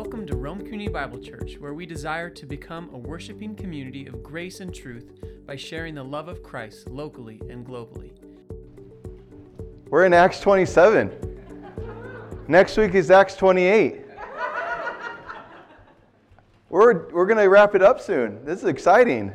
Welcome to Rome Community Bible Church, where we desire to become a worshiping community of grace and truth by sharing the love of Christ locally and globally. We're in Acts 27. Next week is Acts 28. We're, we're going to wrap it up soon. This is exciting.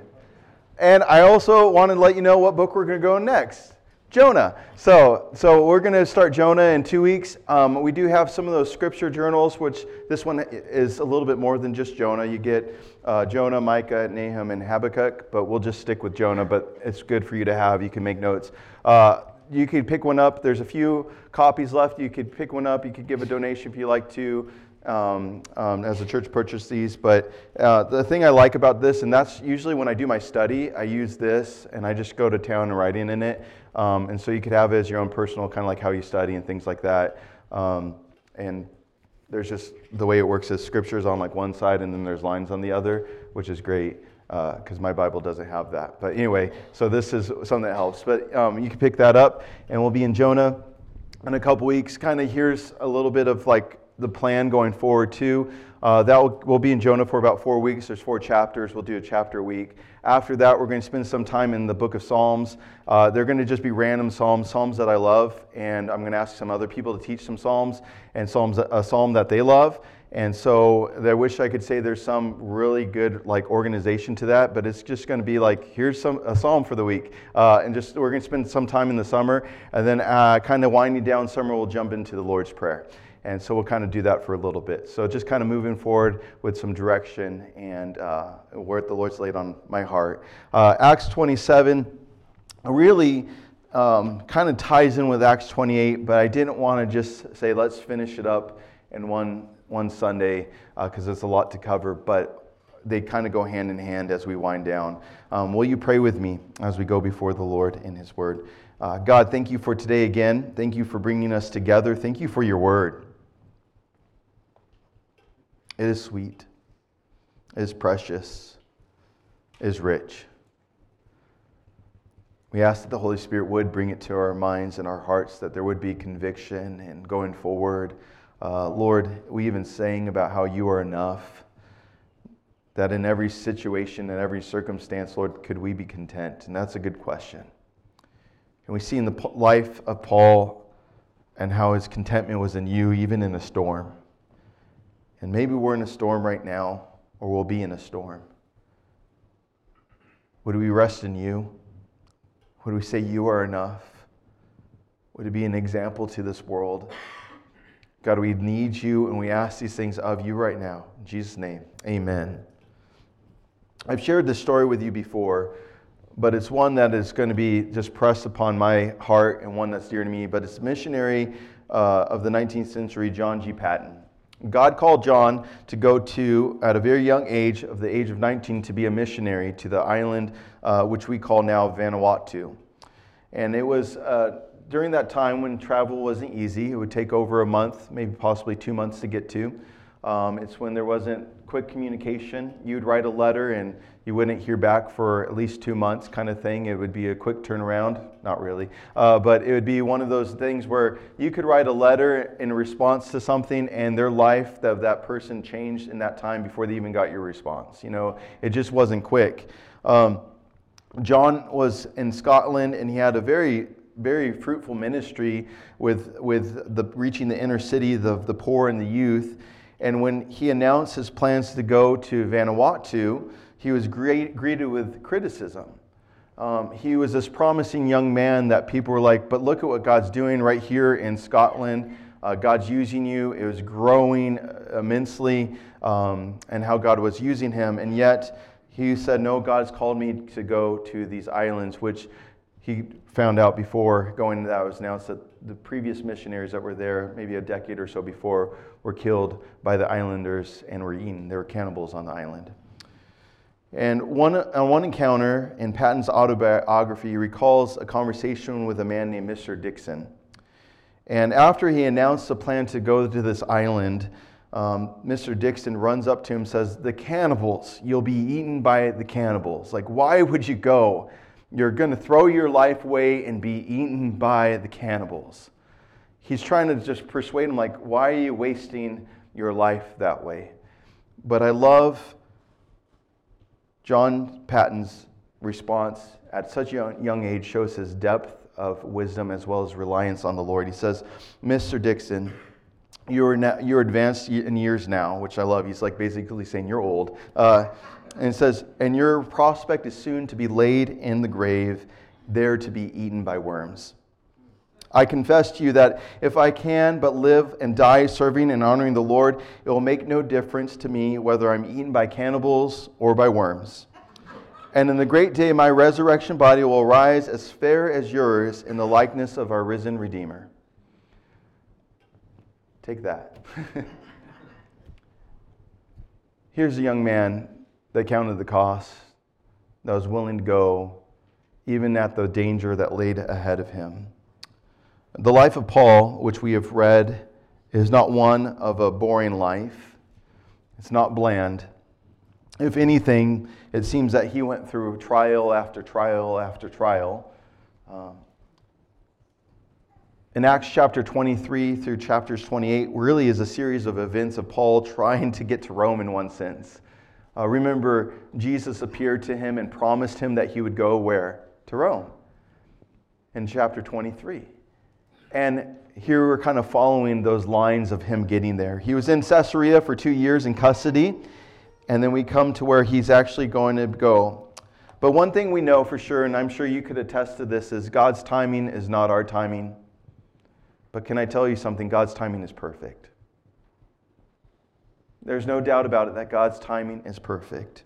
And I also want to let you know what book we're going to go next. Jonah. So, so we're going to start Jonah in two weeks. Um, we do have some of those scripture journals, which this one is a little bit more than just Jonah. You get uh, Jonah, Micah, Nahum, and Habakkuk, but we'll just stick with Jonah. But it's good for you to have. You can make notes. Uh, you could pick one up. There's a few copies left. You could pick one up. You could give a donation if you like to. Um, um, as a church purchase these. But uh, the thing I like about this, and that's usually when I do my study, I use this and I just go to town writing in, in it. Um, and so you could have it as your own personal, kind of like how you study and things like that. Um, and there's just the way it works is scriptures on like one side and then there's lines on the other, which is great because uh, my Bible doesn't have that. But anyway, so this is something that helps. But um, you can pick that up, and we'll be in Jonah in a couple weeks. Kind of here's a little bit of like the plan going forward too. Uh, that will, we'll be in Jonah for about four weeks. There's four chapters. We'll do a chapter a week. After that, we're going to spend some time in the book of Psalms. Uh, they're going to just be random psalms, psalms that I love, and I'm going to ask some other people to teach some psalms and psalms a psalm that they love. And so I wish I could say there's some really good like organization to that, but it's just going to be like here's some a psalm for the week, uh, and just we're going to spend some time in the summer, and then uh, kind of winding down summer, we'll jump into the Lord's prayer. And so we'll kind of do that for a little bit. So just kind of moving forward with some direction and uh, where the Lord's laid on my heart. Uh, Acts 27 really um, kind of ties in with Acts 28, but I didn't want to just say, let's finish it up in one, one Sunday because uh, it's a lot to cover. But they kind of go hand in hand as we wind down. Um, will you pray with me as we go before the Lord in His Word? Uh, God, thank you for today again. Thank you for bringing us together. Thank you for your Word. It is sweet, it is precious, it is rich. We ask that the Holy Spirit would bring it to our minds and our hearts, that there would be conviction and going forward. Uh, Lord, we even sang about how you are enough, that in every situation, and every circumstance, Lord, could we be content? And that's a good question. And we see in the life of Paul and how his contentment was in you, even in a storm. And maybe we're in a storm right now, or we'll be in a storm. Would we rest in you? Would we say you are enough? Would it be an example to this world? God, we need you and we ask these things of you right now. In Jesus' name, amen. I've shared this story with you before, but it's one that is going to be just pressed upon my heart and one that's dear to me. But it's a missionary uh, of the 19th century, John G. Paton. God called John to go to, at a very young age, of the age of 19, to be a missionary to the island uh, which we call now Vanuatu. And it was uh, during that time when travel wasn't easy. It would take over a month, maybe possibly two months to get to. Um, it's when there wasn't quick communication. You'd write a letter and you wouldn't hear back for at least two months, kind of thing. It would be a quick turnaround. Not really. Uh, but it would be one of those things where you could write a letter in response to something and their life of that person changed in that time before they even got your response. You know, it just wasn't quick. Um, John was in Scotland and he had a very very fruitful ministry with, with the, reaching the inner city, the, the poor and the youth. And when he announced his plans to go to Vanuatu, he was great, greeted with criticism. Um, he was this promising young man that people were like, but look at what God's doing right here in Scotland. Uh, God's using you. It was growing immensely, um, and how God was using him. And yet, he said, No, God's called me to go to these islands, which he found out before going to that was announced that the previous missionaries that were there, maybe a decade or so before, were killed by the islanders and were eaten. They were cannibals on the island. And one, on one encounter in Paton's autobiography, he recalls a conversation with a man named Mr. Dixon. And after he announced the plan to go to this island, um, Mr. Dixon runs up to him and says, The cannibals, you'll be eaten by the cannibals. Like, why would you go? You're going to throw your life away and be eaten by the cannibals. He's trying to just persuade him, like, why are you wasting your life that way. But I love John Paton's response at such a young, age shows his depth of wisdom as well as reliance on the Lord. He says, Mr. Dixon, you're, now, you're advanced in years now, which I love. He's like basically saying you're old. Uh, and it says, and your prospect is soon to be laid in the grave, there to be eaten by worms. I confess to you that if I can but live and die serving and honoring the Lord, it will make no difference to me whether I'm eaten by cannibals or by worms. And in the great day, my resurrection body will rise as fair as yours in the likeness of our risen Redeemer. Take that. Here's a young man that counted the cost, that was willing to go, even at the danger that laid ahead of him. The life of Paul, which we have read, is not one of a boring life. It's not bland. If anything, it seems that he went through trial after trial after trial. Um, in Acts chapter 23 through chapters 28, really is a series of events of Paul trying to get to Rome in one sense. Uh, remember, Jesus appeared to him and promised him that he would go where? To Rome in chapter 23. And here we're kind of following those lines of him getting there. He was in Caesarea for two years in custody, and then we come to where he's actually going to go. But one thing we know for sure, and I'm sure you could attest to this, is God's timing is not our timing. But can I tell you something? God's timing is perfect. There's no doubt about it that God's timing is perfect.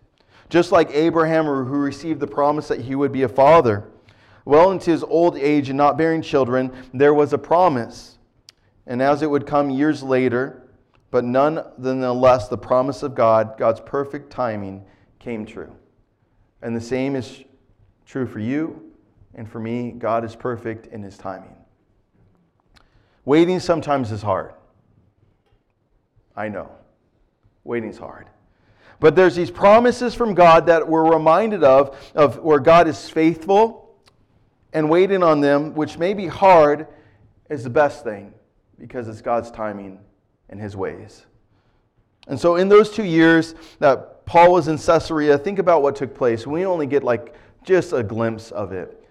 Just like Abraham, who received the promise that he would be a father well into his old age and not bearing children, there was a promise. And as it would come years later, but none the less the promise of God, God's perfect timing, came true. And the same is true for you and for me. God is perfect in his timing. Waiting sometimes is hard. I know. Waiting's hard. But there's these promises from God that we're reminded of, of where God is faithful and waiting on them, which may be hard, is the best thing because it's God's timing and His ways. And so, in those two years that Paul was in Caesarea, think about what took place. We only get like just a glimpse of it.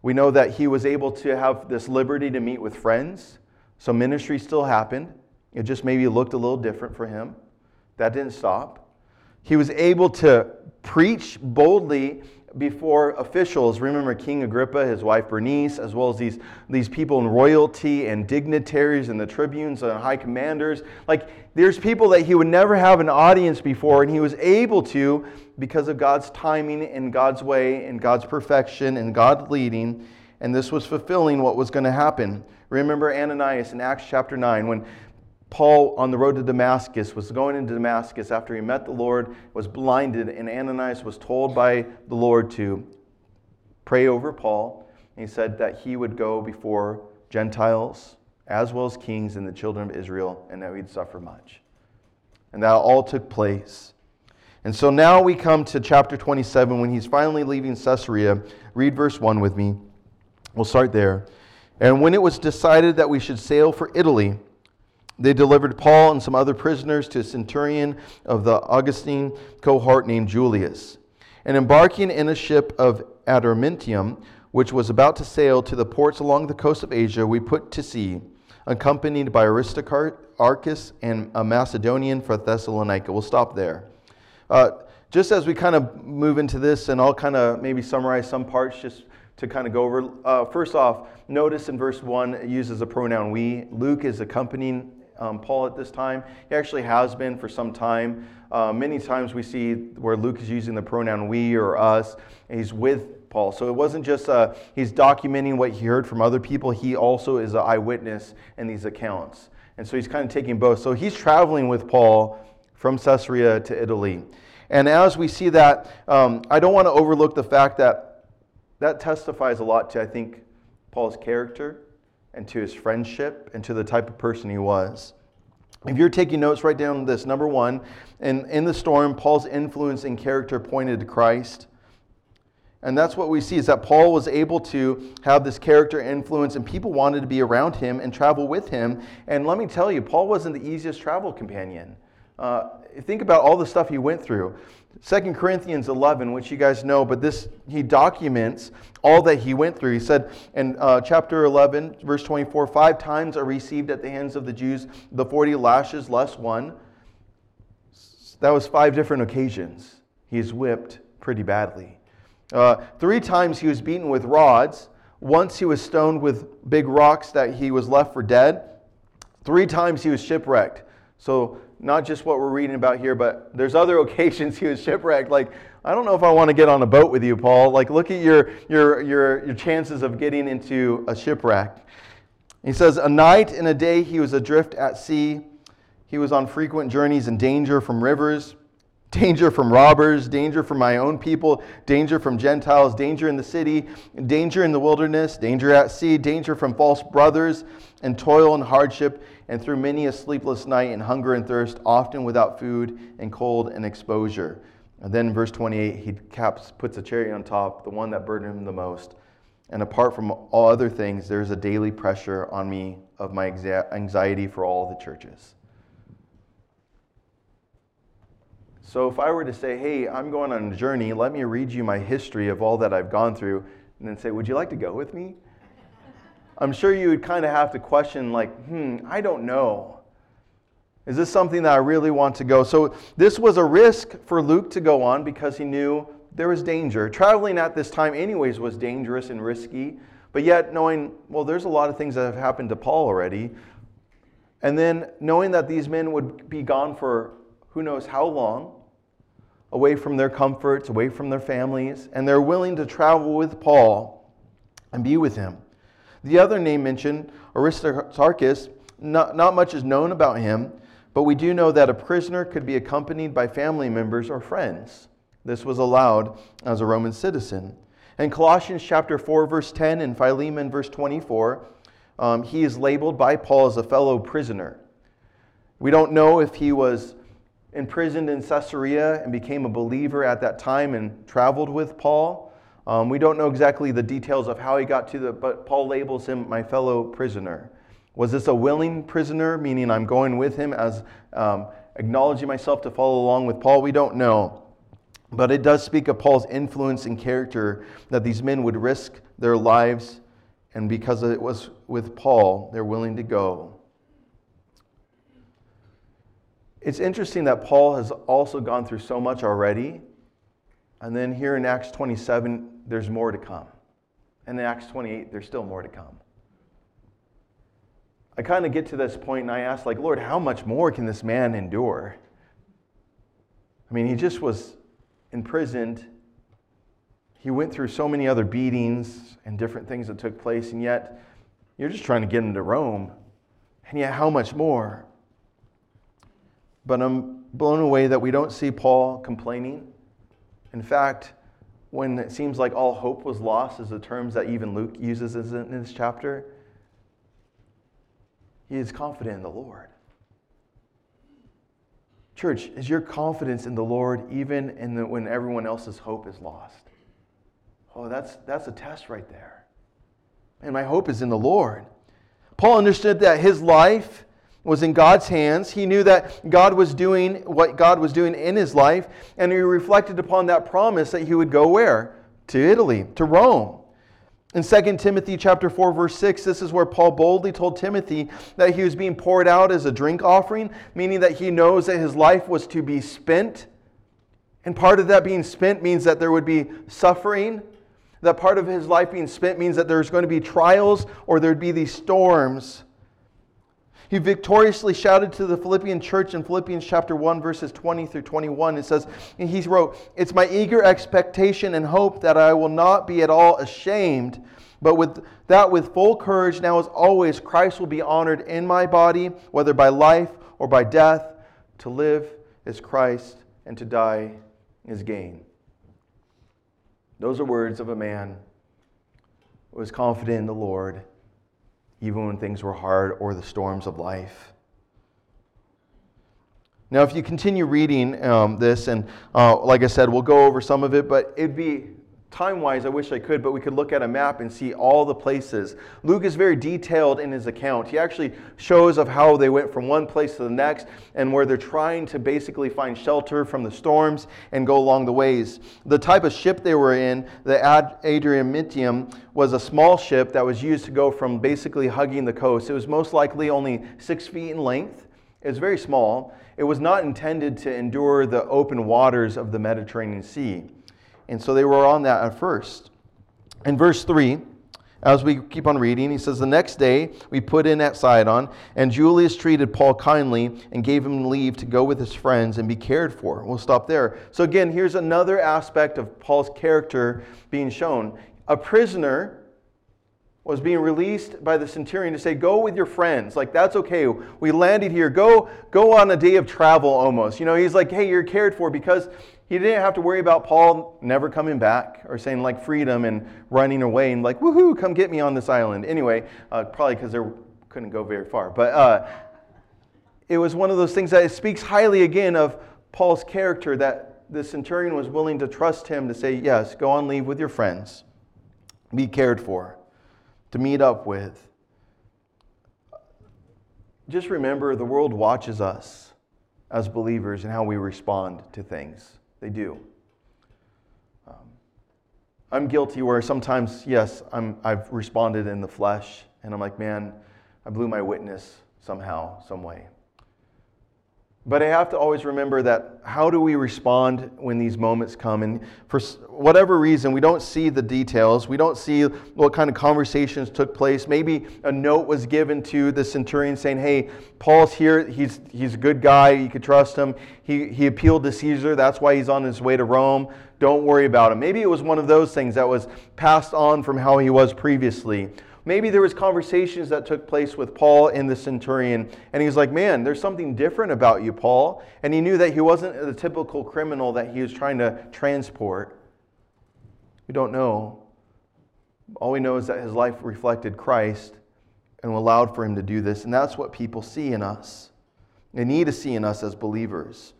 We know that he was able to have this liberty to meet with friends. So, ministry still happened. It just maybe looked a little different for him. That didn't stop. He was able to preach boldly before officials. Remember King Agrippa, his wife Bernice, as well as these, these people in royalty and dignitaries and the tribunes and high commanders. Like, there's people that he would never have an audience before, and he was able to because of God's timing and God's way and God's perfection and God leading. And this was fulfilling what was going to happen. Remember Ananias in Acts chapter 9 when Paul, on the road to Damascus, was going into Damascus after he met the Lord, was blinded, and Ananias was told by the Lord to pray over Paul. And he said that he would go before Gentiles as well as kings and the children of Israel, and that he'd suffer much. And that all took place. And so now we come to chapter 27 when he's finally leaving Caesarea. Read verse 1 with me. We'll start there. And when it was decided that we should sail for Italy, they delivered Paul and some other prisoners to a centurion of the Augustine cohort named Julius. And embarking in a ship of Adramyttium, which was about to sail to the ports along the coast of Asia, we put to sea, accompanied by Aristarchus and a Macedonian for Thessalonica. We'll stop there. Uh, just as we kind of move into this, and I'll kind of maybe summarize some parts just to kind of go over. Uh, first off, notice in verse 1 it uses the pronoun we. Luke is accompanying um, Paul at this time. He actually has been for some time. Uh, many times we see where Luke is using the pronoun we or us, he's with Paul. So it wasn't just uh, he's documenting what he heard from other people, he also is an eyewitness in these accounts. And so he's kind of taking both. So he's traveling with Paul from Caesarea to Italy. And as we see that, um, I don't want to overlook the fact that that testifies a lot to, I think, Paul's character and to his friendship and to the type of person he was. If you're taking notes, write down this. Number one, in, in the storm, Paul's influence and character pointed to Christ. And that's what we see is that Paul was able to have this character influence, and people wanted to be around him and travel with him. And let me tell you, Paul wasn't the easiest travel companion. Uh, think about all the stuff he went through. 2 Corinthians 11, which you guys know, but this he documents all that he went through. He said in uh, chapter 11, verse 24, five times are received at the hands of the Jews the 40 lashes less one. That was five different occasions. He's whipped pretty badly. Uh, three times he was beaten with rods. Once he was stoned with big rocks that he was left for dead. Three times he was shipwrecked. So, not just what we're reading about here, but there's other occasions he was shipwrecked. Like, I don't know if I want to get on a boat with you, Paul. Like, look at your, your, your, your chances of getting into a shipwreck. He says, A night and a day he was adrift at sea. He was on frequent journeys in danger from rivers danger from robbers, danger from my own people, danger from Gentiles, danger in the city, danger in the wilderness, danger at sea, danger from false brothers, and toil and hardship, and through many a sleepless night and hunger and thirst, often without food and cold and exposure. And then verse 28, he caps, puts a cherry on top, the one that burdened him the most. And apart from all other things, there's a daily pressure on me of my anxiety for all the churches. So if I were to say, hey, I'm going on a journey, let me read you my history of all that I've gone through, and then say, would you like to go with me? I'm sure you would kind of have to question, like, hmm, I don't know. Is this something that I really want to go? So this was a risk for Luke to go on because he knew there was danger. Traveling at this time, anyways, was dangerous and risky. But yet, knowing, well, there's a lot of things that have happened to Paul already. And then knowing that these men would be gone for who knows how long, away from their comforts, away from their families, and they're willing to travel with Paul and be with him. The other name mentioned, Aristarchus, not, not much is known about him, but we do know that a prisoner could be accompanied by family members or friends. This was allowed as a Roman citizen. In Colossians chapter 4, verse 10, and Philemon, verse 24, um, he is labeled by Paul as a fellow prisoner. We don't know if he was imprisoned in Caesarea and became a believer at that time and traveled with Paul. Um, we don't know exactly the details of how he got to the, but Paul labels him my fellow prisoner. Was this a willing prisoner, meaning I'm going with him as um, acknowledging myself to follow along with Paul? We don't know. But it does speak of Paul's influence and character that these men would risk their lives, and because it was with Paul, they're willing to go. It's interesting that Paul has also gone through so much already. And then here in Acts 27, there's more to come. And in Acts 28, there's still more to come. I kind of get to this point and I ask, like, Lord, how much more can this man endure? I mean, he just was imprisoned. He went through so many other beatings and different things that took place, and yet you're just trying to get him to Rome. And yet, how much more? But I'm blown away that we don't see Paul complaining. In fact, when it seems like all hope was lost, is the terms that even Luke uses in this chapter, he is confident in the Lord. Church, is your confidence in the Lord even in the, when everyone else's hope is lost? Oh, that's, that's a test right there. And my hope is in the Lord. Paul understood that his life was in God's hands. He knew that God was doing what God was doing in his life, and he reflected upon that promise that he would go where? To Italy, to Rome. In 2 Timothy chapter 4 verse 6, this is where Paul boldly told Timothy that he was being poured out as a drink offering, meaning that he knows that his life was to be spent. And part of that being spent means that there would be suffering. That part of his life being spent means that there's going to be trials or there'd be these storms. He victoriously shouted to the Philippian church in Philippians chapter 1, verses 20 through 21. It says, he wrote, It's my eager expectation and hope that I will not be at all ashamed, but with that with full courage, now as always, Christ will be honored in my body, whether by life or by death. To live is Christ, and to die is gain. Those are words of a man who was confident in the Lord even when things were hard or the storms of life. Now, if you continue reading um, this, and uh, like I said, we'll go over some of it, but it'd be time wise, I wish I could, but we could look at a map and see all the places. Luke is very detailed in his account. He actually shows of how they went from one place to the next and where they're trying to basically find shelter from the storms and go along the ways. The type of ship they were in, the Ad- was a small ship that was used to go from basically hugging the coast. It was most likely only six feet in length. It was very small. It was not intended to endure the open waters of the Mediterranean Sea. And so they were on that at first. In verse 3, as we keep on reading, he says, The next day we put in at Sidon, and Julius treated Paul kindly and gave him leave to go with his friends and be cared for. We'll stop there. So, again, here's another aspect of Paul's character being shown. A prisoner was being released by the centurion to say go with your friends like that's okay we landed here go go on a day of travel almost you know he's like hey you're cared for because he didn't have to worry about paul never coming back or saying like freedom and running away and like woohoo come get me on this island anyway uh, probably because they couldn't go very far but uh, it was one of those things that speaks highly again of paul's character that the centurion was willing to trust him to say yes go on leave with your friends be cared for to meet up with. Just remember the world watches us as believers and how we respond to things. They do. Um, I'm guilty where sometimes, yes, I'm, I've responded in the flesh, and I'm like, man, I blew my witness somehow, some way. But I have to always remember that how do we respond when these moments come? And for whatever reason, we don't see the details. We don't see what kind of conversations took place. Maybe a note was given to the centurion saying, hey, Paul's here. He's, he's a good guy. You could trust him. He, he appealed to Caesar. That's why he's on his way to Rome. Don't worry about him. Maybe it was one of those things that was passed on from how he was previously. Maybe there was conversations that took place with Paul and the centurion, and he was like, "Man, there's something different about you, Paul." And he knew that he wasn't the typical criminal that he was trying to transport. We don't know. All we know is that his life reflected Christ and allowed for him to do this, and that's what people see in us. They need to see in us as believers.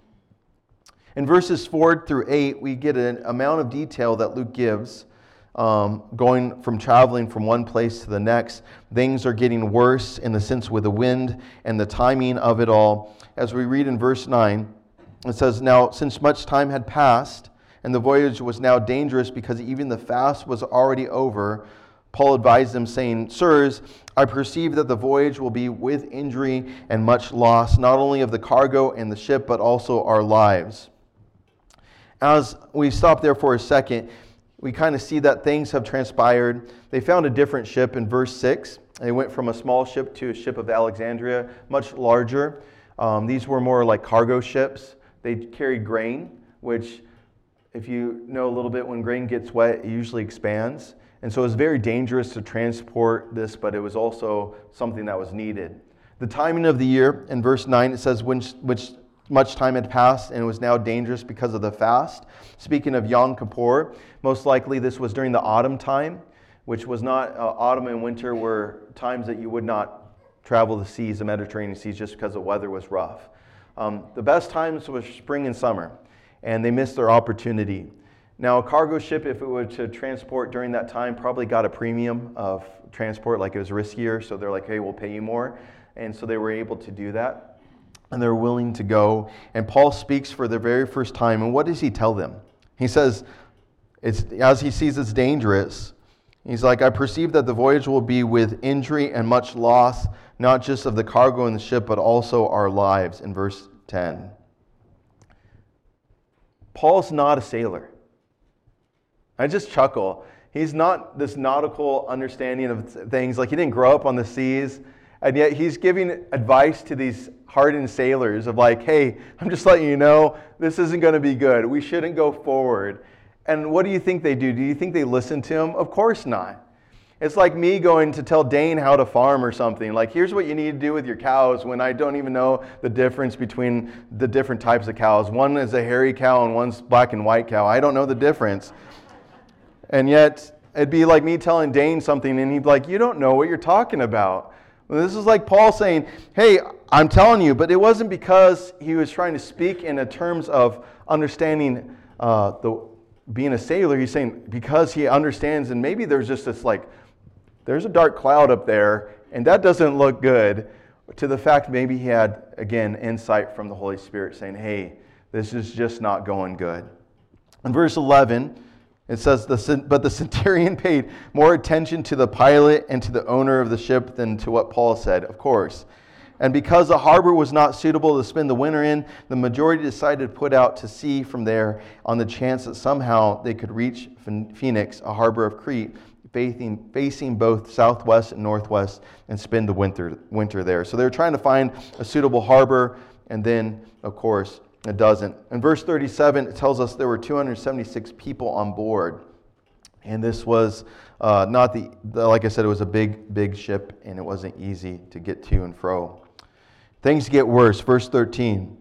In verses 4 through 8, we get an amount of detail that Luke gives um, going from traveling from one place to the next. Things are getting worse in the sense with the wind and the timing of it all. As we read in verse 9, it says, Now, since much time had passed, and the voyage was now dangerous because even the fast was already over, Paul advised them, saying, Sirs, I perceive that the voyage will be with injury and much loss, not only of the cargo and the ship, but also our lives. As we stop there for a second, we kind of see that things have transpired. They found a different ship in verse 6. They went from a small ship to a ship of Alexandria, much larger. Um, these were more like cargo ships. They carried grain, which, if you know a little bit, when grain gets wet, it usually expands. And so it was very dangerous to transport this, but it was also something that was needed. The timing of the year, in verse 9, it says, which, which much time had passed and it was now dangerous because of the fast. Speaking of Yom Kippur, most likely this was during the autumn time, which was not uh, autumn and winter were times that you would not travel the seas, the Mediterranean seas, just because the weather was rough. Um, the best times was spring and summer, and they missed their opportunity. Now, a cargo ship, if it were to transport during that time, probably got a premium of transport, like it was riskier. So they're like, hey, we'll pay you more. And so they were able to do that and they're willing to go. And Paul speaks for the very first time. And what does he tell them? He says, it's, as he sees it's dangerous, he's like, I perceive that the voyage will be with injury and much loss, not just of the cargo and the ship, but also our lives, in verse 10. Paul's not a sailor. I just chuckle. He's not this nautical understanding of things. Like he didn't grow up on the seas. And yet he's giving advice to these hardened sailors of like, hey, I'm just letting you know this isn't going to be good. We shouldn't go forward. And what do you think they do? Do you think they listen to him? Of course not. It's like me going to tell Dane how to farm or something. Like, here's what you need to do with your cows when I don't even know the difference between the different types of cows. One is a hairy cow and one's black and white cow. I don't know the difference. And yet, it'd be like me telling Dane something and he'd be like, You don't know what you're talking about. This is like Paul saying, Hey, I'm telling you, but it wasn't because he was trying to speak in terms of understanding uh, the, being a sailor, he's saying because he understands, and maybe there's just this like, there's a dark cloud up there, and that doesn't look good, to the fact maybe he had, again, insight from the Holy Spirit saying, hey, this is just not going good. In verse 11, it says, But the centurion paid more attention to the pilot and to the owner of the ship than to what Paul said, of course. And because the harbor was not suitable to spend the winter in, the majority decided to put out to sea from there on the chance that somehow they could reach Phoenix, a harbor of Crete, facing, facing both southwest and northwest, and spend the winter, winter there. So they were trying to find a suitable harbor, and then, of course, it doesn't. In verse 37, it tells us there were 276 people on board. And this was uh, not the, the, like I said, it was a big, big ship, and it wasn't easy to get to and fro. Things get worse. Verse 13.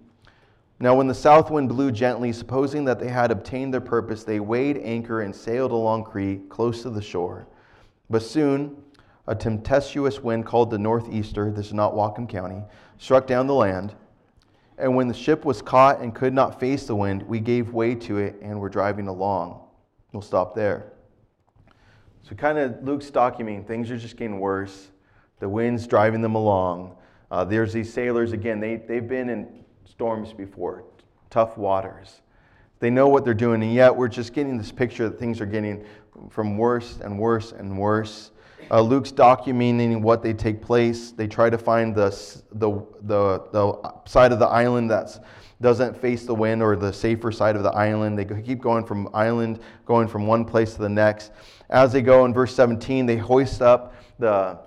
Now, when the south wind blew gently, supposing that they had obtained their purpose, they weighed anchor and sailed along Crete, close to the shore. But soon, a tempestuous wind called the northeaster, this is not Whatcom County, struck down the land. And when the ship was caught and could not face the wind, we gave way to it and were driving along. We'll stop there. So, kind of Luke's documenting things are just getting worse. The wind's driving them along. Uh, there's these sailors, again, they, they've been in storms before, tough waters. They know what they're doing, and yet we're just getting this picture that things are getting from worse and worse and worse. Uh, Luke's documenting what they take place. They try to find the, the, the, the side of the island that doesn't face the wind or the safer side of the island. They keep going from island, going from one place to the next. As they go in verse 17, they hoist up the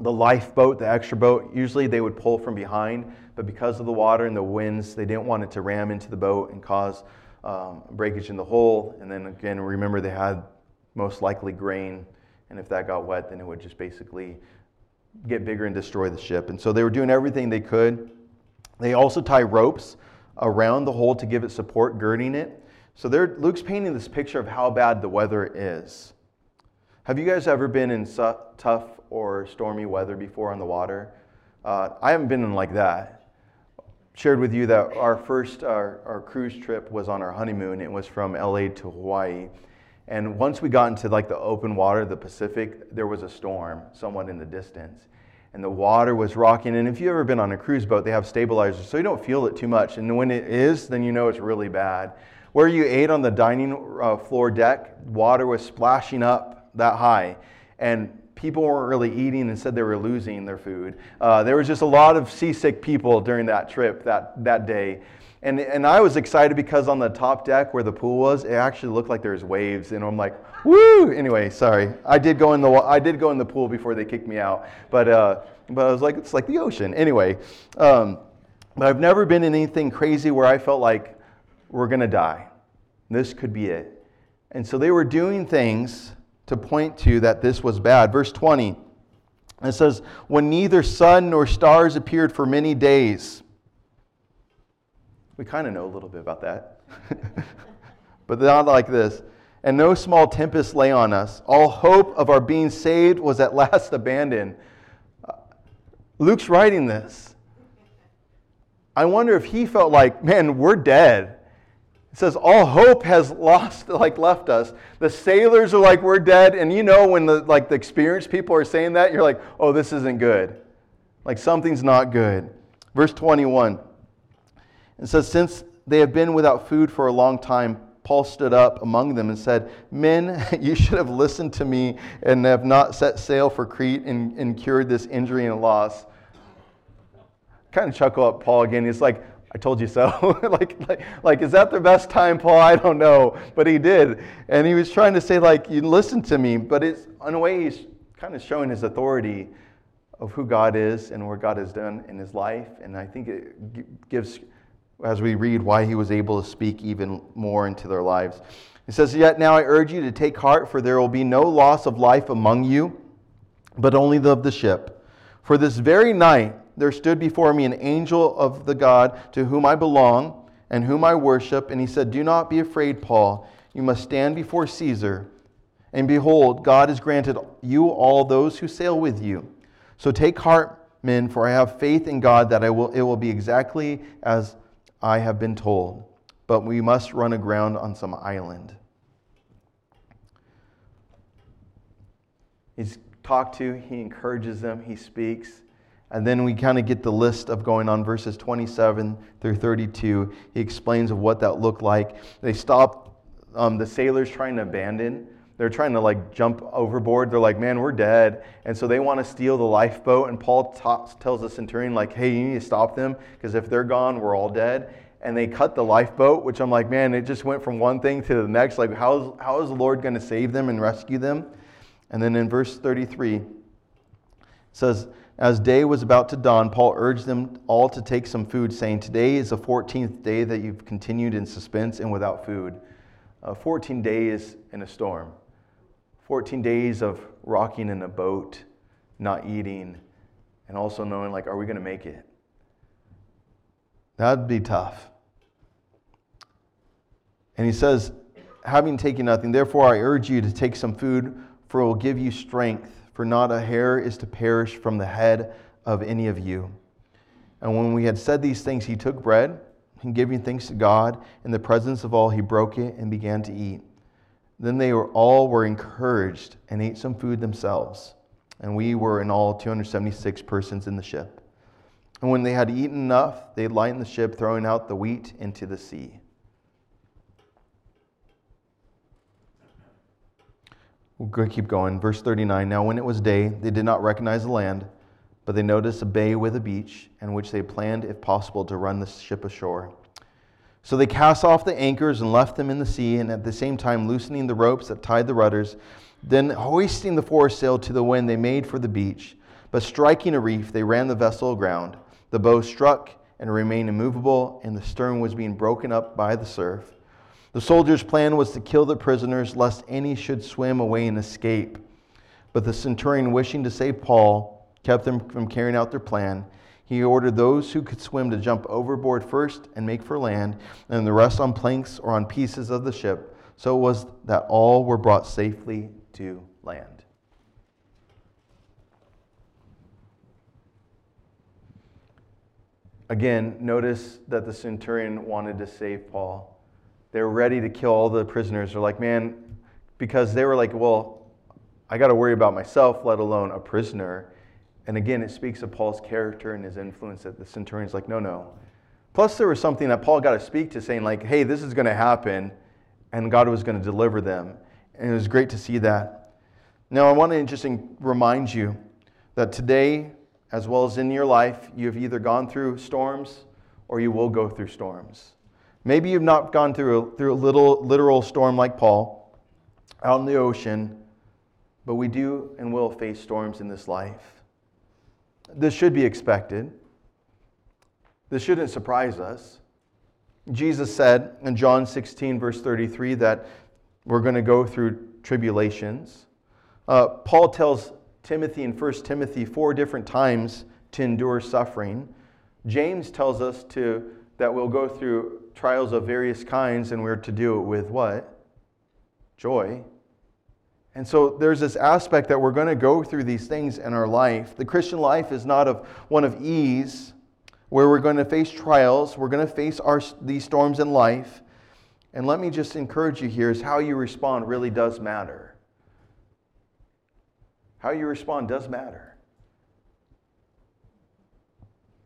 the lifeboat, the extra boat, usually they would pull from behind, but because of the water and the winds, they didn't want it to ram into the boat and cause um, breakage in the hull. And then again, remember they had most likely grain, and if that got wet, then it would just basically get bigger and destroy the ship. And so they were doing everything they could. They also tie ropes around the hull to give it support, girding it. So Luke's painting this picture of how bad the weather is. Have you guys ever been in su- tough or stormy weather before on the water? Uh, I haven't been in like that. Shared with you that our first our, our cruise trip was on our honeymoon. It was from LA to Hawaii. And once we got into like the open water, the Pacific, there was a storm somewhat in the distance. And the water was rocking. And if you've ever been on a cruise boat, they have stabilizers, so you don't feel it too much. And when it is, then you know it's really bad. Where you ate on the dining uh, floor deck, water was splashing up that high. And people weren't really eating and said they were losing their food. Uh, there was just a lot of seasick people during that trip that, that day. And, and I was excited because on the top deck where the pool was, it actually looked like there was waves. And I'm like, woo! Anyway, sorry. I did go in the, I did go in the pool before they kicked me out. But, uh, but I was like, it's like the ocean. Anyway, um, but I've never been in anything crazy where I felt like we're going to die. This could be it. And so they were doing things to point to that this was bad. Verse 20, it says, When neither sun nor stars appeared for many days. We kind of know a little bit about that. but not like this. And no small tempest lay on us. All hope of our being saved was at last abandoned. Uh, Luke's writing this. I wonder if he felt like, man, we're dead. It says all hope has lost, like left us. The sailors are like, we're dead. And you know when the like the experienced people are saying that, you're like, oh, this isn't good. Like something's not good. Verse 21. It so, Since they have been without food for a long time, Paul stood up among them and said, Men, you should have listened to me and have not set sail for Crete and, and cured this injury and loss. Kind of chuckle at Paul again. He's like, I told you so. like, like, like, is that the best time, Paul? I don't know. But he did. And he was trying to say, like, you listen to me. But it's, in a way, he's kind of showing his authority of who God is and what God has done in his life. And I think it gives, as we read, why he was able to speak even more into their lives. He says, Yet now I urge you to take heart, for there will be no loss of life among you, but only of the ship. For this very night, there stood before me an angel of the God to whom I belong and whom I worship. And he said, Do not be afraid, Paul. You must stand before Caesar. And behold, God has granted you all those who sail with you. So take heart, men, for I have faith in God that I will, it will be exactly as I have been told, but we must run aground on some island. He's talked to, he encourages them, he speaks. And then we kind of get the list of going on verses 27 through 32. He explains of what that looked like. They stopped um, the sailors trying to abandon they're trying to like jump overboard. They're like, man, we're dead. And so they want to steal the lifeboat. And Paul ta- tells the centurion, like, hey, you need to stop them because if they're gone, we're all dead. And they cut the lifeboat, which I'm like, man, it just went from one thing to the next. Like, how is, how is the Lord going to save them and rescue them? And then in verse 33, it says, as day was about to dawn, Paul urged them all to take some food, saying, Today is the 14th day that you've continued in suspense and without food. Uh, 14 days in a storm. 14 days of rocking in a boat, not eating, and also knowing, like, are we going to make it? That'd be tough. And he says, having taken nothing, therefore I urge you to take some food, for it will give you strength for not a hair is to perish from the head of any of you. And when we had said these things, he took bread, and giving thanks to God, in the presence of all, he broke it and began to eat. Then they were, all were encouraged and ate some food themselves. And we were in all 276 persons in the ship. And when they had eaten enough, they lightened the ship, throwing out the wheat into the sea. We'll keep going. Verse 39 Now, when it was day, they did not recognize the land, but they noticed a bay with a beach, in which they planned, if possible, to run the ship ashore. So they cast off the anchors and left them in the sea, and at the same time loosening the ropes that tied the rudders. Then, hoisting the foresail to the wind, they made for the beach. But striking a reef, they ran the vessel aground. The bow struck and remained immovable, and the stern was being broken up by the surf. The soldiers' plan was to kill the prisoners, lest any should swim away and escape. But the centurion, wishing to save Paul, kept them from carrying out their plan. He ordered those who could swim to jump overboard first and make for land, and the rest on planks or on pieces of the ship. So it was that all were brought safely to land. Again, notice that the centurion wanted to save Paul. They were ready to kill all the prisoners. They're like, man, because they were like, well, I got to worry about myself, let alone a prisoner. And again, it speaks of Paul's character and his influence that the centurion's like, no, no. Plus, there was something that Paul got to speak to saying, like, hey, this is going to happen, and God was going to deliver them. And it was great to see that. Now, I want to just remind you that today, as well as in your life, you've either gone through storms or you will go through storms. Maybe you've not gone through a, through a little literal storm like Paul out in the ocean, but we do and will face storms in this life. This should be expected. This shouldn't surprise us. Jesus said in John 16, verse 33, that we're going to go through tribulations. Uh, Paul tells Timothy in 1 Timothy four different times to endure suffering. James tells us to that we'll go through trials of various kinds and we're to do it with what? Joy. And so there's this aspect that we're going to go through these things in our life. The Christian life is not of one of ease, where we're going to face trials, we're going to face our, these storms in life. And let me just encourage you here is how you respond really does matter. How you respond does matter.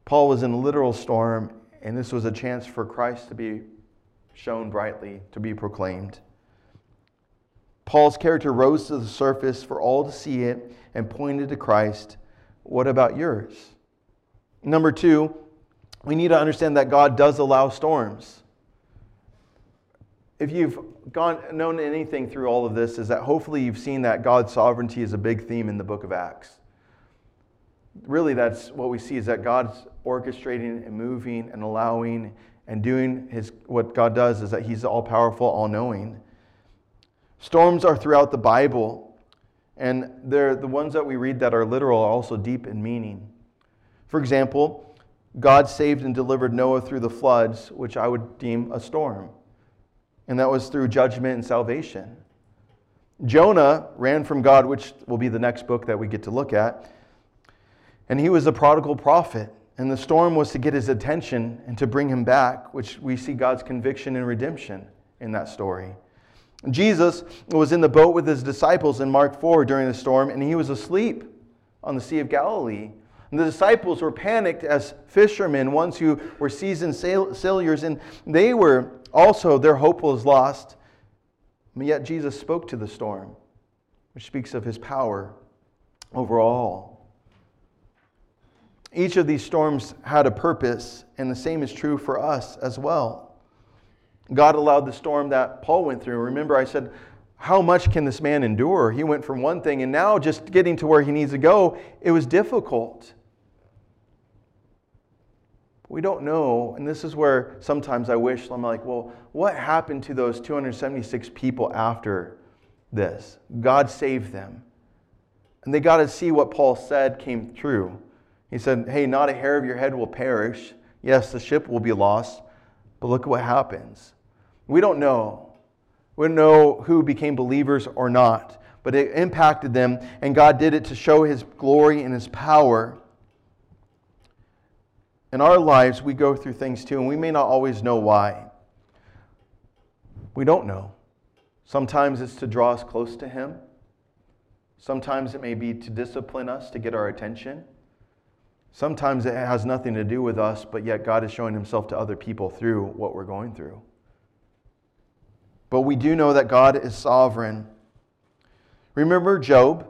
Paul was in a literal storm and this was a chance for Christ to be shown brightly, to be proclaimed. Paul's character rose to the surface for all to see it and pointed to Christ. What about yours? Number two, we need to understand that God does allow storms. If you've gone, known anything through all of this, is that hopefully you've seen that God's sovereignty is a big theme in the book of Acts really that's what we see is that God's orchestrating and moving and allowing and doing his what God does is that he's all powerful, all knowing. Storms are throughout the Bible, and they're the ones that we read that are literal are also deep in meaning. For example, God saved and delivered Noah through the floods, which I would deem a storm. And that was through judgment and salvation. Jonah ran from God, which will be the next book that we get to look at. And he was a prodigal prophet. And the storm was to get his attention and to bring him back, which we see God's conviction and redemption in that story. Jesus was in the boat with his disciples in Mark 4 during the storm, and he was asleep on the Sea of Galilee. And the disciples were panicked as fishermen, ones who were seasoned sailors, and they were also, their hope was lost. But yet Jesus spoke to the storm, which speaks of his power over all. Each of these storms had a purpose, and the same is true for us as well. God allowed the storm that Paul went through. Remember, I said, How much can this man endure? He went from one thing, and now just getting to where he needs to go, it was difficult. We don't know, and this is where sometimes I wish I'm like, well, what happened to those 276 people after this? God saved them. And they got to see what Paul said came true. He said, Hey, not a hair of your head will perish. Yes, the ship will be lost, but look at what happens. We don't know. We don't know who became believers or not, but it impacted them, and God did it to show his glory and his power. In our lives, we go through things too, and we may not always know why. We don't know. Sometimes it's to draw us close to Him. Sometimes it may be to discipline us, to get our attention. Sometimes it has nothing to do with us, but yet God is showing Himself to other people through what we're going through. But we do know that God is sovereign. Remember Job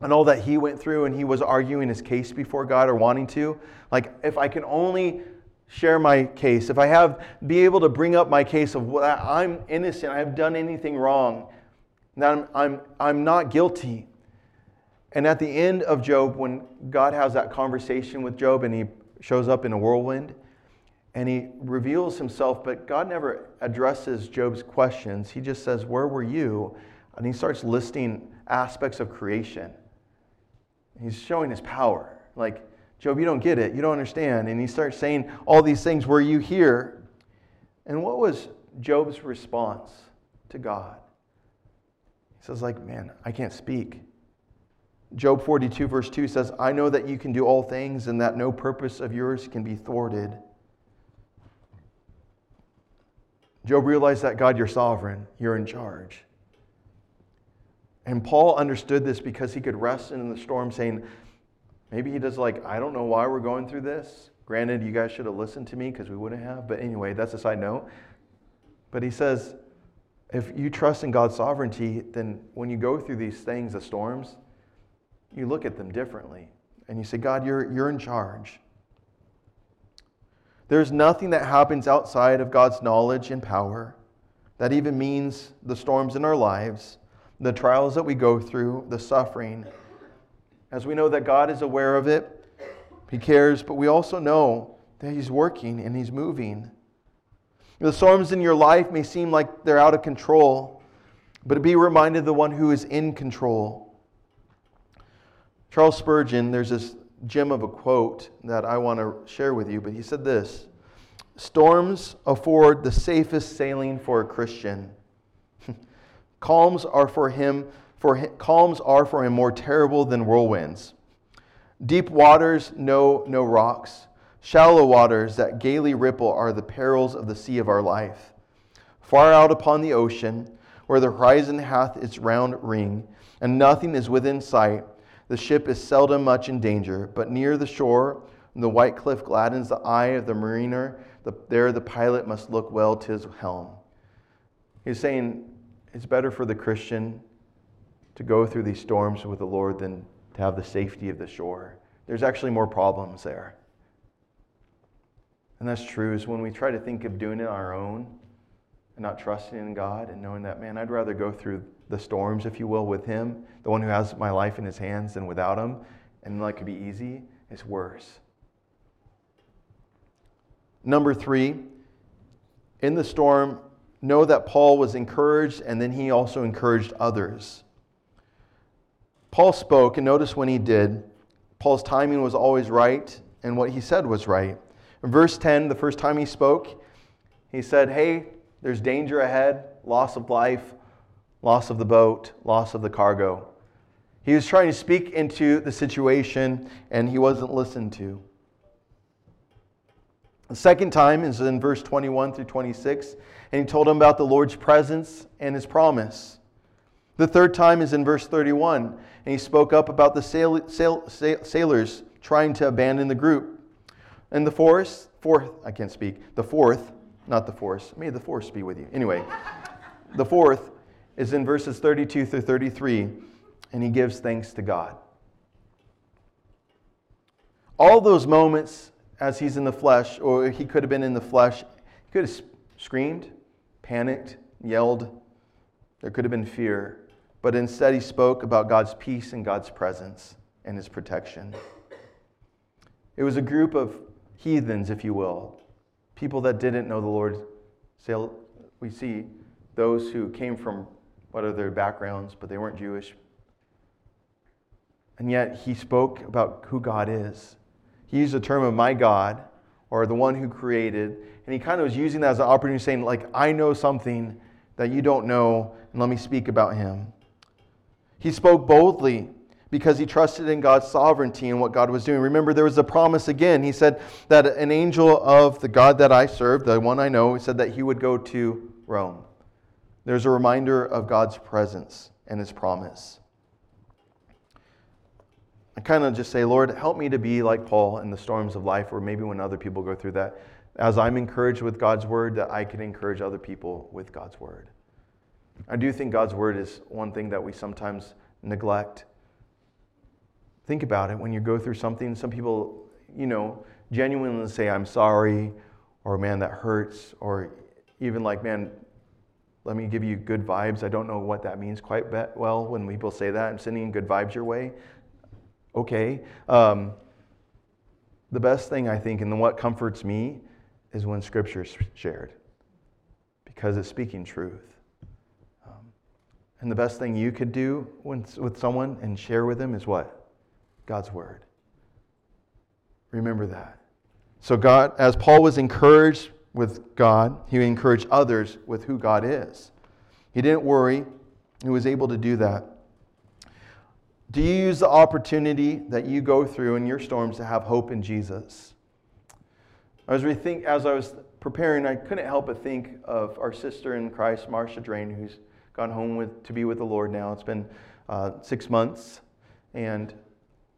and all that he went through, and he was arguing his case before God or wanting to? Like, if I can only share my case, if I have be able to bring up my case of what I'm innocent, I have done anything wrong, that I'm, I'm, I'm not guilty. And at the end of Job, when God has that conversation with Job and he shows up in a whirlwind and he reveals himself, but God never addresses Job's questions. He just says, Where were you? And he starts listing aspects of creation. He's showing his power. Like, Job, you don't get it. You don't understand. And he starts saying all these things. Were you here? And what was Job's response to God? He says, like, man, I can't speak. Job 42, verse 2 says, I know that you can do all things and that no purpose of yours can be thwarted. Job realized that God, you're sovereign, you're in charge. And Paul understood this because he could rest in the storm, saying, Maybe he does like, I don't know why we're going through this. Granted, you guys should have listened to me because we wouldn't have. But anyway, that's a side note. But he says, if you trust in God's sovereignty, then when you go through these things, the storms, you look at them differently. And you say, God, you're, you're in charge. There's nothing that happens outside of God's knowledge and power. That even means the storms in our lives, the trials that we go through, the suffering as we know that God is aware of it, He cares, but we also know that He's working and He's moving. The storms in your life may seem like they're out of control, but be reminded of the one who is in control. Charles Spurgeon, there's this gem of a quote that I want to share with you, but he said this Storms afford the safest sailing for a Christian. Calms are for him for calms are for him more terrible than whirlwinds. Deep waters know no rocks. Shallow waters that gaily ripple are the perils of the sea of our life. Far out upon the ocean, where the horizon hath its round ring, and nothing is within sight, the ship is seldom much in danger, but near the shore, the white cliff gladdens the eye of the mariner, the, there the pilot must look well to his helm. He's saying it's better for the Christian to go through these storms with the Lord than to have the safety of the shore. There's actually more problems there. And that's true is when we try to think of doing it on our own and not trusting in God and knowing that, man, I'd rather go through the storms, if you will, with Him, the one who has my life in His hands, than without Him, and like could be easy, it's worse. Number three, in the storm, know that Paul was encouraged and then he also encouraged others. Paul spoke, and notice when he did, Paul's timing was always right, and what he said was right. In verse 10, the first time he spoke, he said, Hey, there's danger ahead, loss of life, loss of the boat, loss of the cargo. He was trying to speak into the situation, and he wasn't listened to. The second time is in verse 21 through 26, and he told him about the Lord's presence and his promise. The third time is in verse 31, and he spoke up about the sail, sail, sail, sailors trying to abandon the group. And the fourth, fourth, I can't speak, the fourth, not the force, may the force be with you. Anyway, the fourth is in verses 32 through 33, and he gives thanks to God. All those moments as he's in the flesh, or he could have been in the flesh, he could have screamed, panicked, yelled. There could have been fear. But instead, he spoke about God's peace and God's presence and his protection. It was a group of heathens, if you will, people that didn't know the Lord. Say we see those who came from what are their backgrounds, but they weren't Jewish. And yet, he spoke about who God is he used the term of my God or the one who created. And he kind of was using that as an opportunity, saying, like, I know something that you don't know, and let me speak about him. He spoke boldly because he trusted in God's sovereignty and what God was doing. Remember, there was a promise again. He said that an angel of the God that I serve, the one I know, said that he would go to Rome. There's a reminder of God's presence and his promise. I kind of just say, Lord, help me to be like Paul in the storms of life, or maybe when other people go through that. As I'm encouraged with God's word, that I can encourage other people with God's word. I do think God's word is one thing that we sometimes neglect. Think about it when you go through something. Some people, you know, genuinely say, I'm sorry, or man, that hurts, or even like, man, let me give you good vibes. I don't know what that means quite well when people say that. I'm sending good vibes your way okay. Um, the best thing I think, and what comforts me, is when Scripture is shared because it's speaking truth. Um, and the best thing you could do when, with someone and share with them is what? God's Word. Remember that. So, God, as Paul was encouraged with God, he encouraged others with who God is. He didn't worry, he was able to do that. Do you use the opportunity that you go through in your storms to have hope in Jesus? As, we think, as I was preparing, I couldn't help but think of our sister in Christ, Marcia Drain, who's gone home with, to be with the Lord now. It's been uh, six months. And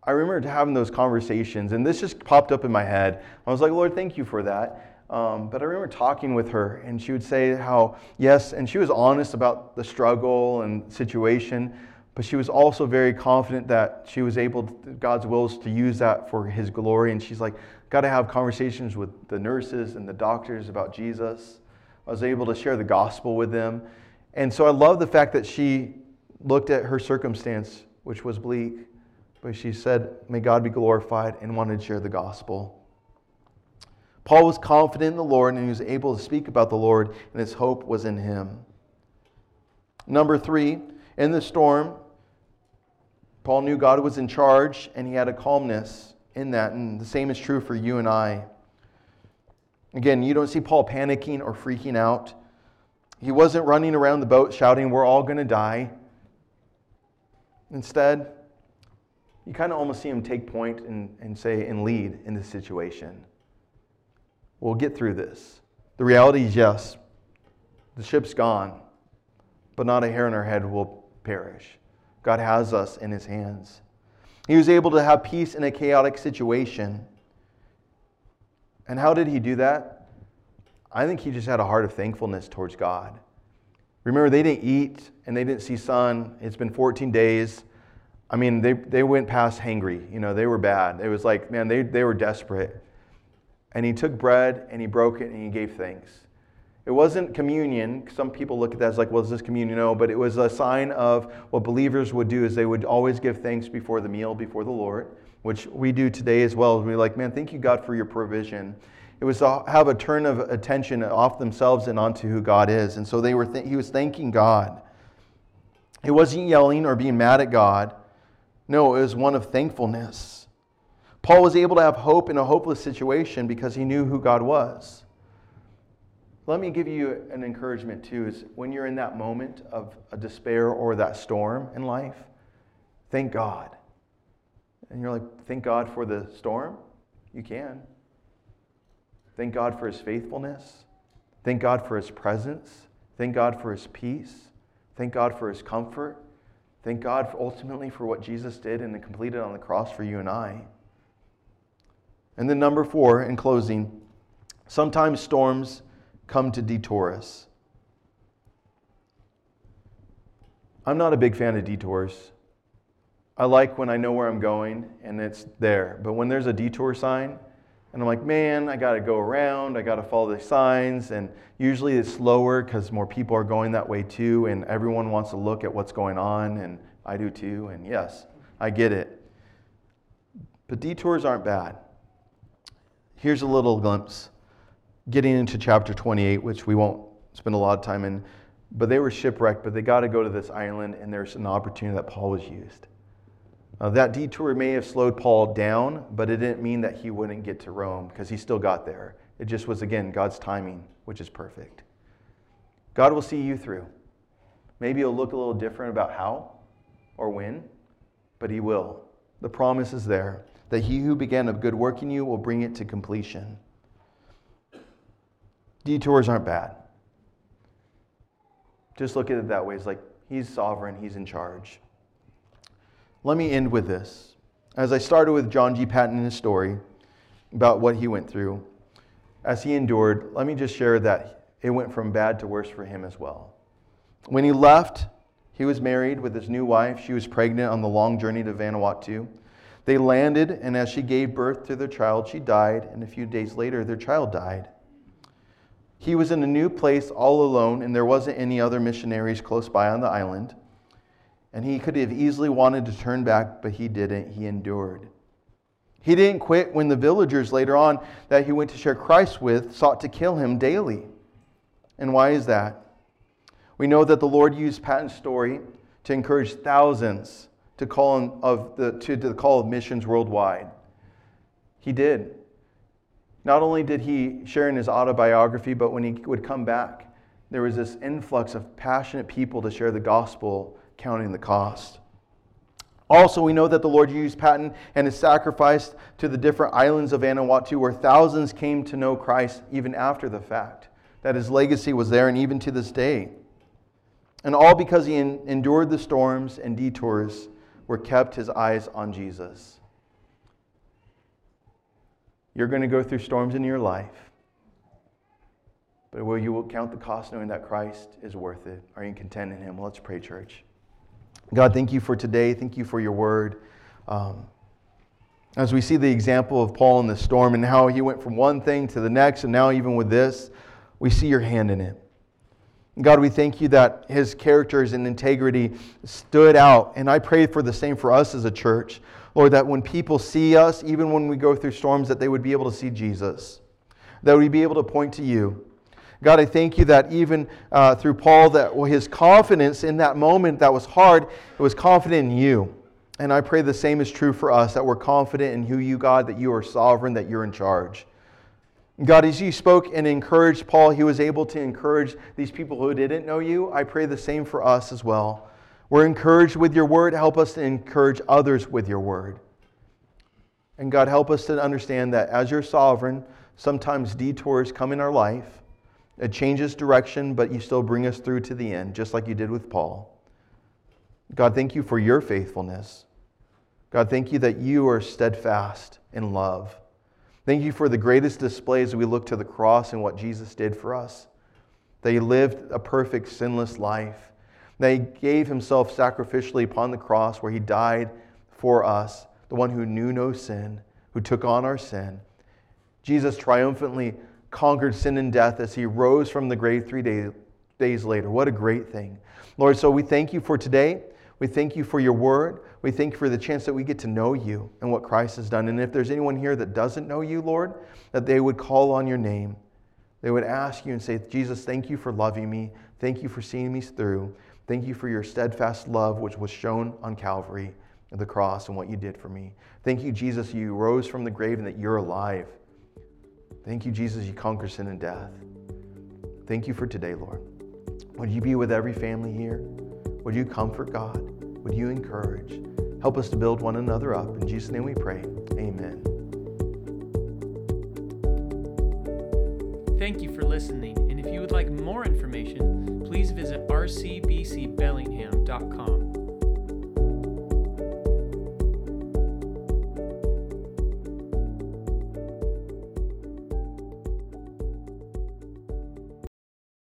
I remember having those conversations, and this just popped up in my head. I was like, Lord, thank you for that. Um, but I remember talking with her, and she would say how, yes, and she was honest about the struggle and situation, but she was also very confident that she was able, to, God's will is to use that for His glory. And she's like, got to have conversations with the nurses and the doctors about Jesus. I was able to share the gospel with them. And so I love the fact that she looked at her circumstance, which was bleak, but she said, May God be glorified, and wanted to share the gospel. Paul was confident in the Lord and he was able to speak about the Lord, and his hope was in him. Number three, in the storm, Paul knew God was in charge and he had a calmness in that. And the same is true for you and I. Again, you don't see Paul panicking or freaking out. He wasn't running around the boat shouting, We're all going to die. Instead, you kind of almost see him take point and, and say and lead in this situation. We'll get through this. The reality is yes, the ship's gone, but not a hair in our head will perish. God has us in his hands. He was able to have peace in a chaotic situation. And how did he do that? I think he just had a heart of thankfulness towards God. Remember, they didn't eat and they didn't see sun. It's been 14 days. I mean, they, they went past hangry. You know, they were bad. It was like, man, they, they were desperate. And he took bread and he broke it and he gave thanks. It wasn't communion. Some people look at that as like, well, is this communion? No, but it was a sign of what believers would do is they would always give thanks before the meal, before the Lord, which we do today as well. We're like, man, thank you, God, for your provision. It was to have a turn of attention off themselves and onto who God is. And so they were th- he was thanking God. He wasn't yelling or being mad at God. No, it was one of thankfulness. Paul was able to have hope in a hopeless situation because he knew who God was. Let me give you an encouragement too is when you're in that moment of a despair or that storm in life, thank God. And you're like, thank God for the storm? You can. Thank God for his faithfulness. Thank God for his presence. Thank God for his peace. Thank God for his comfort. Thank God for ultimately for what Jesus did and completed on the cross for you and I. And then, number four, in closing, sometimes storms come to detour us. I'm not a big fan of detours. I like when I know where I'm going and it's there. But when there's a detour sign, and I'm like, man, I got to go around. I got to follow the signs. And usually it's slower because more people are going that way too. And everyone wants to look at what's going on. And I do too. And yes, I get it. But detours aren't bad. Here's a little glimpse getting into chapter 28, which we won't spend a lot of time in. But they were shipwrecked, but they got to go to this island. And there's an opportunity that Paul was used. Uh, that detour may have slowed Paul down, but it didn't mean that he wouldn't get to Rome because he still got there. It just was, again, God's timing, which is perfect. God will see you through. Maybe it'll look a little different about how or when, but He will. The promise is there that He who began a good work in you will bring it to completion. Detours aren't bad. Just look at it that way. It's like He's sovereign, He's in charge. Let me end with this. As I started with John G. Paton and his story about what he went through, as he endured, let me just share that it went from bad to worse for him as well. When he left, he was married with his new wife. She was pregnant on the long journey to Vanuatu. They landed, and as she gave birth to their child, she died, and a few days later, their child died. He was in a new place all alone, and there wasn't any other missionaries close by on the island. And he could have easily wanted to turn back, but he didn't. He endured. He didn't quit when the villagers later on that he went to share Christ with sought to kill him daily. And why is that? We know that the Lord used Paton's story to encourage thousands to call of the, to, to the call of missions worldwide. He did. Not only did he share in his autobiography, but when he would come back, there was this influx of passionate people to share the gospel counting the cost. Also, we know that the Lord used Paton and his sacrifice to the different islands of Vanuatu where thousands came to know Christ even after the fact. That his legacy was there and even to this day. And all because he endured the storms and detours were kept his eyes on Jesus. You're going to go through storms in your life. But will you count the cost knowing that Christ is worth it? Are you content in him? Let's pray, church. God, thank you for today. Thank you for your word. Um, as we see the example of Paul in the storm and how he went from one thing to the next, and now even with this, we see your hand in it. God, we thank you that his characters and integrity stood out. And I pray for the same for us as a church. Lord, that when people see us, even when we go through storms, that they would be able to see Jesus, that we'd be able to point to you. God, I thank you that even uh, through Paul, that his confidence in that moment that was hard, it was confident in you. And I pray the same is true for us, that we're confident in who you, God, that you are sovereign, that you're in charge. God, as you spoke and encouraged Paul, he was able to encourage these people who didn't know you. I pray the same for us as well. We're encouraged with your word. Help us to encourage others with your word. And God, help us to understand that as you're sovereign, sometimes detours come in our life. It changes direction, but you still bring us through to the end, just like you did with Paul. God, thank you for your faithfulness. God, thank you that you are steadfast in love. Thank you for the greatest displays we look to the cross and what Jesus did for us. That he lived a perfect, sinless life. That he gave himself sacrificially upon the cross where he died for us, the one who knew no sin, who took on our sin. Jesus triumphantly conquered sin and death as he rose from the grave three day, days later. What a great thing. Lord, so we thank you for today. We thank you for your word. We thank you for the chance that we get to know you and what Christ has done. And if there's anyone here that doesn't know you, Lord, that they would call on your name. They would ask you and say, Jesus, thank you for loving me. Thank you for seeing me through. Thank you for your steadfast love, which was shown on Calvary, the cross, and what you did for me. Thank you, Jesus, you rose from the grave and that you're alive. Thank you, Jesus, you conquer sin and death. Thank you for today, Lord. Would you be with every family here? Would you comfort God? Would you encourage? Help us to build one another up. In Jesus' name we pray. Amen. Thank you for listening, and if you would like more information, please visit rcbcbellingham.com.